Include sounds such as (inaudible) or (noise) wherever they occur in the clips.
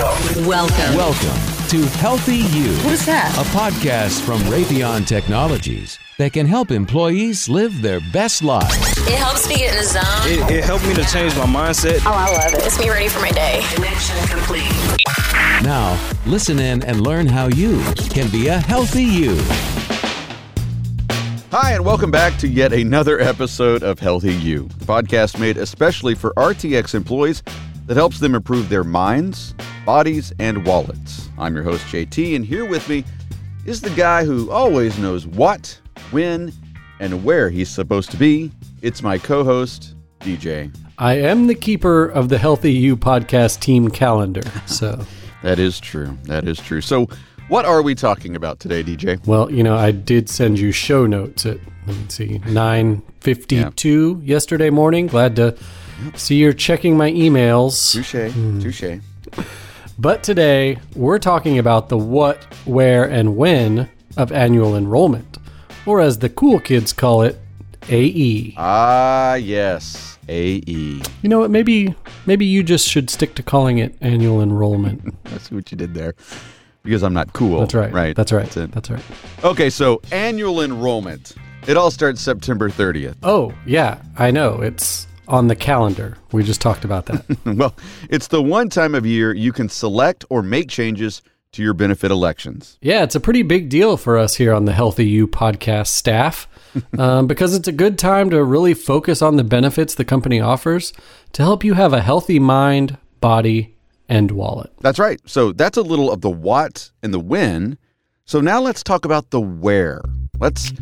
Welcome. Welcome. Welcome to Healthy You, What is that? a podcast from Raytheon Technologies that can help employees live their best lives. It helps me get in the zone. It, it helped me to change my mindset. oh, I love it. It's me ready for my day. Connection complete. Now, listen in and learn how you can be a healthy you. Hi, and welcome back to yet another episode of Healthy You, a podcast made especially for RTX employees that helps them improve their minds, bodies, and wallets. I'm your host, JT, and here with me is the guy who always knows what, when, and where he's supposed to be. It's my co host, DJ. I am the keeper of the Healthy You podcast team calendar. (laughs) So, That is true. That is true. So, what are we talking about today, DJ? well, you know, I did send you show notes at let me see, nine fifty-two yesterday morning. Glad to see you're checking my emails. Touche. Hmm. Touche. But today we're talking about the what, where, and when of annual enrollment, or as the cool kids call it, AE. Ah, yes. AE. You know what? Maybe maybe you just should stick to calling it annual enrollment. (laughs) I see what you did there. Because I'm not cool. That's right. Right. That's right. That's it. That's right. Okay, so annual enrollment. It all starts September 30th. Oh, yeah, I know. It's on the calendar. We just talked about that. (laughs) well, it's the one time of year you can select or make changes to your benefit elections. yeah, it's a pretty big deal for us here on the Healthy You podcast staff (laughs) um, because it's a good time to really focus on the benefits the company offers to help you have a healthy mind, body, and wallet. That's right. So that's a little of the what and the when. So now let's talk about the where. Let's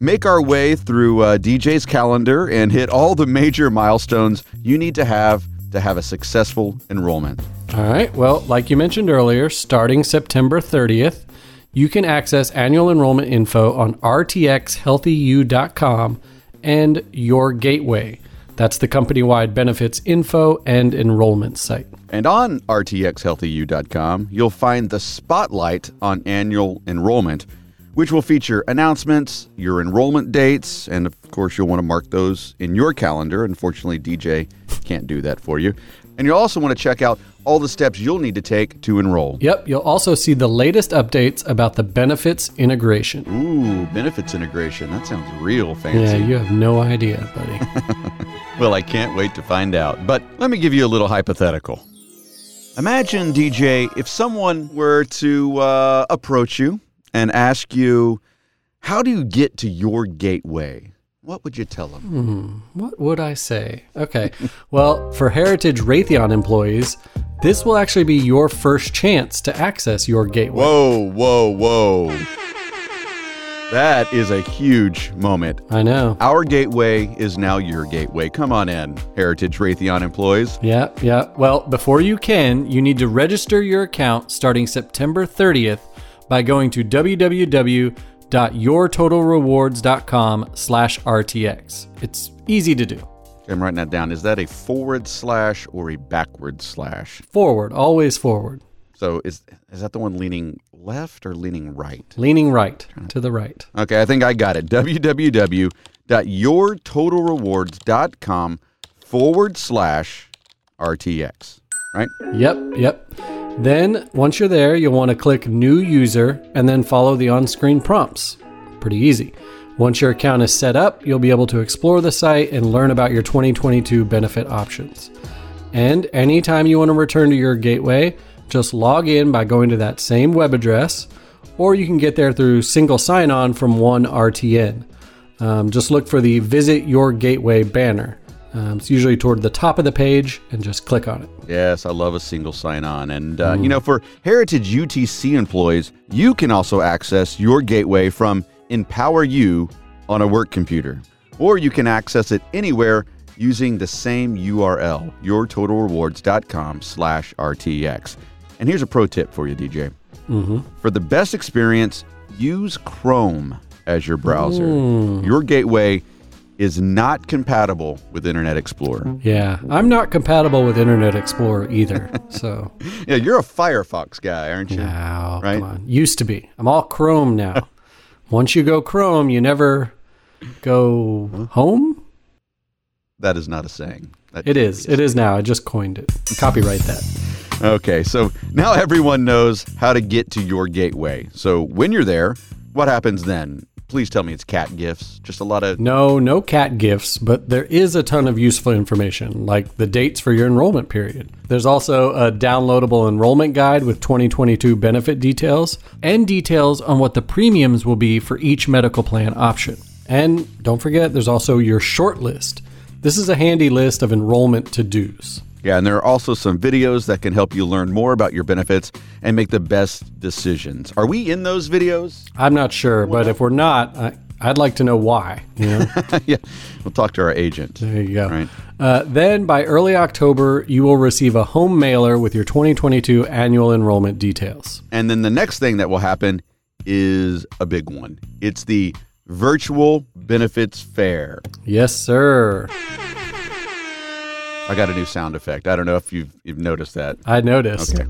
make our way through uh, DJ's calendar and hit all the major milestones you need to have to have a successful enrollment. All right. Well, like you mentioned earlier, starting September 30th, you can access annual enrollment info on rtxhealthyu.com and Your Gateway. That's the company wide benefits info and enrollment site. And on rtxhealthyu.com, you'll find the spotlight on annual enrollment, which will feature announcements, your enrollment dates, and of course, you'll want to mark those in your calendar. Unfortunately, DJ can't do that for you. And you'll also want to check out all the steps you'll need to take to enroll. Yep, you'll also see the latest updates about the benefits integration. Ooh, benefits integration. That sounds real fancy. Yeah, you have no idea, buddy. (laughs) Well, I can't wait to find out. But let me give you a little hypothetical. Imagine, DJ, if someone were to uh, approach you and ask you, How do you get to your gateway? What would you tell them? Hmm, what would I say? Okay, well, for Heritage Raytheon employees, this will actually be your first chance to access your gateway. Whoa, whoa, whoa. That is a huge moment. I know. Our gateway is now your gateway. Come on in, Heritage Raytheon employees. Yeah, yeah. Well, before you can, you need to register your account starting September 30th by going to www.yourtotalrewards.com slash RTX. It's easy to do. I'm writing that down. Is that a forward slash or a backward slash? Forward, always forward. So is is that the one leaning left or leaning right? Leaning right to the right. Okay, I think I got it. (laughs) www.yourtotalrewards.com forward slash RTX. Right? Yep, yep. Then, once you're there, you'll want to click New User and then follow the on screen prompts. Pretty easy. Once your account is set up, you'll be able to explore the site and learn about your 2022 benefit options. And anytime you want to return to your gateway, just log in by going to that same web address, or you can get there through single sign on from one RTN. Um, just look for the Visit Your Gateway banner. Um, it's usually toward the top of the page, and just click on it. Yes, I love a single sign on. And, uh, you know, for Heritage UTC employees, you can also access your gateway from Empower You on a work computer. Or you can access it anywhere using the same URL, yourtotalrewards.com slash RTX. And here's a pro tip for you, DJ. For the best experience, use Chrome as your browser. Your gateway is not compatible with Internet Explorer. Yeah, I'm not compatible with Internet Explorer either. (laughs) So, Yeah, you're a Firefox guy, aren't you? oh, Right. come on. Used to be. I'm all Chrome now. (laughs) Once you go Chrome, you never go home. That is not a saying. That It is. It is now. I just coined it. Copyright that. Okay, so now everyone knows how to get to your gateway. So when you're there, what happens then? Please tell me it's cat gifts. Just a lot of. No, no cat gifts, but there is a ton of useful information, like the dates for your enrollment period. There's also a downloadable enrollment guide with 2022 benefit details and details on what the premiums will be for each medical plan option. And don't forget, there's also your short list. This is a handy list of enrollment to dos. Yeah, and there are also some videos that can help you learn more about your benefits and make the best decisions. Are we in those videos? I'm not sure, but if we're not, I, I'd like to know why. You know? (laughs) yeah, we'll talk to our agent. There you go. Right. Uh, then by early October, you will receive a home mailer with your 2022 annual enrollment details. And then the next thing that will happen is a big one. It's the virtual benefits fair. Yes, sir. I got a new sound effect. I don't know if you've you've noticed that. I noticed. Okay.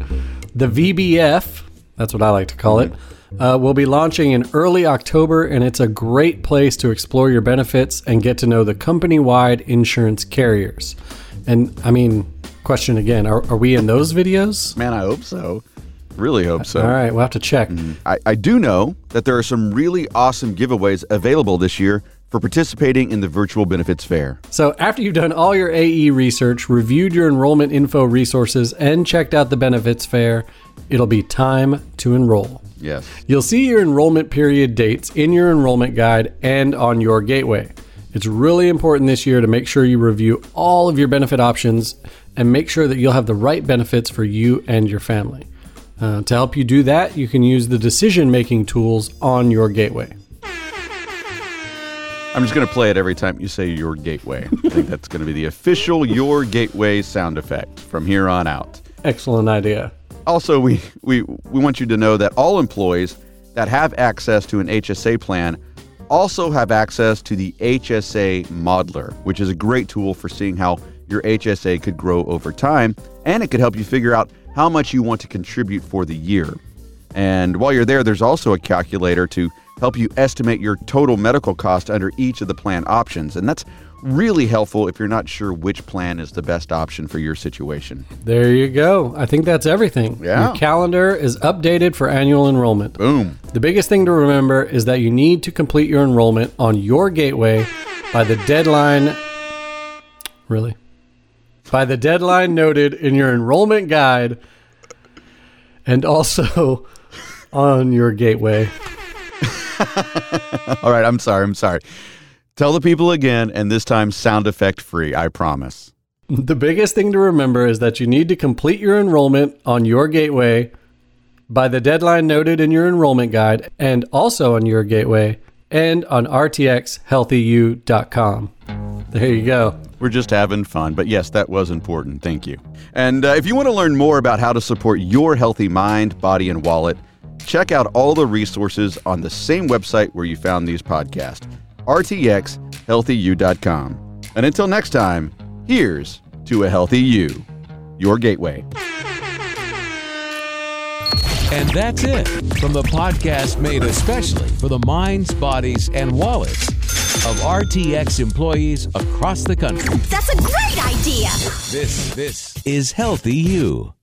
The VBF, that's what I like to call it, uh, will be launching in early October, and it's a great place to explore your benefits and get to know the company wide insurance carriers. And I mean, question again are, are we in those videos? Man, I hope so. Really hope so. All right, we'll have to check. I, I do know that there are some really awesome giveaways available this year for participating in the virtual benefits fair. So, after you've done all your AE research, reviewed your enrollment info resources, and checked out the benefits fair, it'll be time to enroll. Yes. You'll see your enrollment period dates in your enrollment guide and on your gateway. It's really important this year to make sure you review all of your benefit options and make sure that you'll have the right benefits for you and your family. Uh, to help you do that, you can use the decision making tools on your gateway. I'm just going to play it every time you say your gateway. I think (laughs) that's going to be the official your gateway sound effect from here on out. Excellent idea. Also, we, we, we want you to know that all employees that have access to an HSA plan also have access to the HSA Modeler, which is a great tool for seeing how your HSA could grow over time, and it could help you figure out how much you want to contribute for the year. And while you're there, there's also a calculator to help you estimate your total medical cost under each of the plan options. And that's really helpful if you're not sure which plan is the best option for your situation. There you go. I think that's everything. Yeah. Your calendar is updated for annual enrollment. Boom. The biggest thing to remember is that you need to complete your enrollment on your gateway by the deadline. Really? By the deadline noted in your enrollment guide and also (laughs) on your gateway. (laughs) All right, I'm sorry. I'm sorry. Tell the people again, and this time sound effect free, I promise. The biggest thing to remember is that you need to complete your enrollment on your gateway by the deadline noted in your enrollment guide and also on your gateway and on rtxhealthyu.com. There you go. We're just having fun, but yes, that was important. Thank you. And uh, if you want to learn more about how to support your healthy mind, body, and wallet, check out all the resources on the same website where you found these podcasts rtxhealthyu.com. And until next time, here's to a healthy you, your gateway. And that's it from the podcast made especially for the minds, bodies, and wallets of RTX employees across the country. That's a great idea! This this is Healthy You.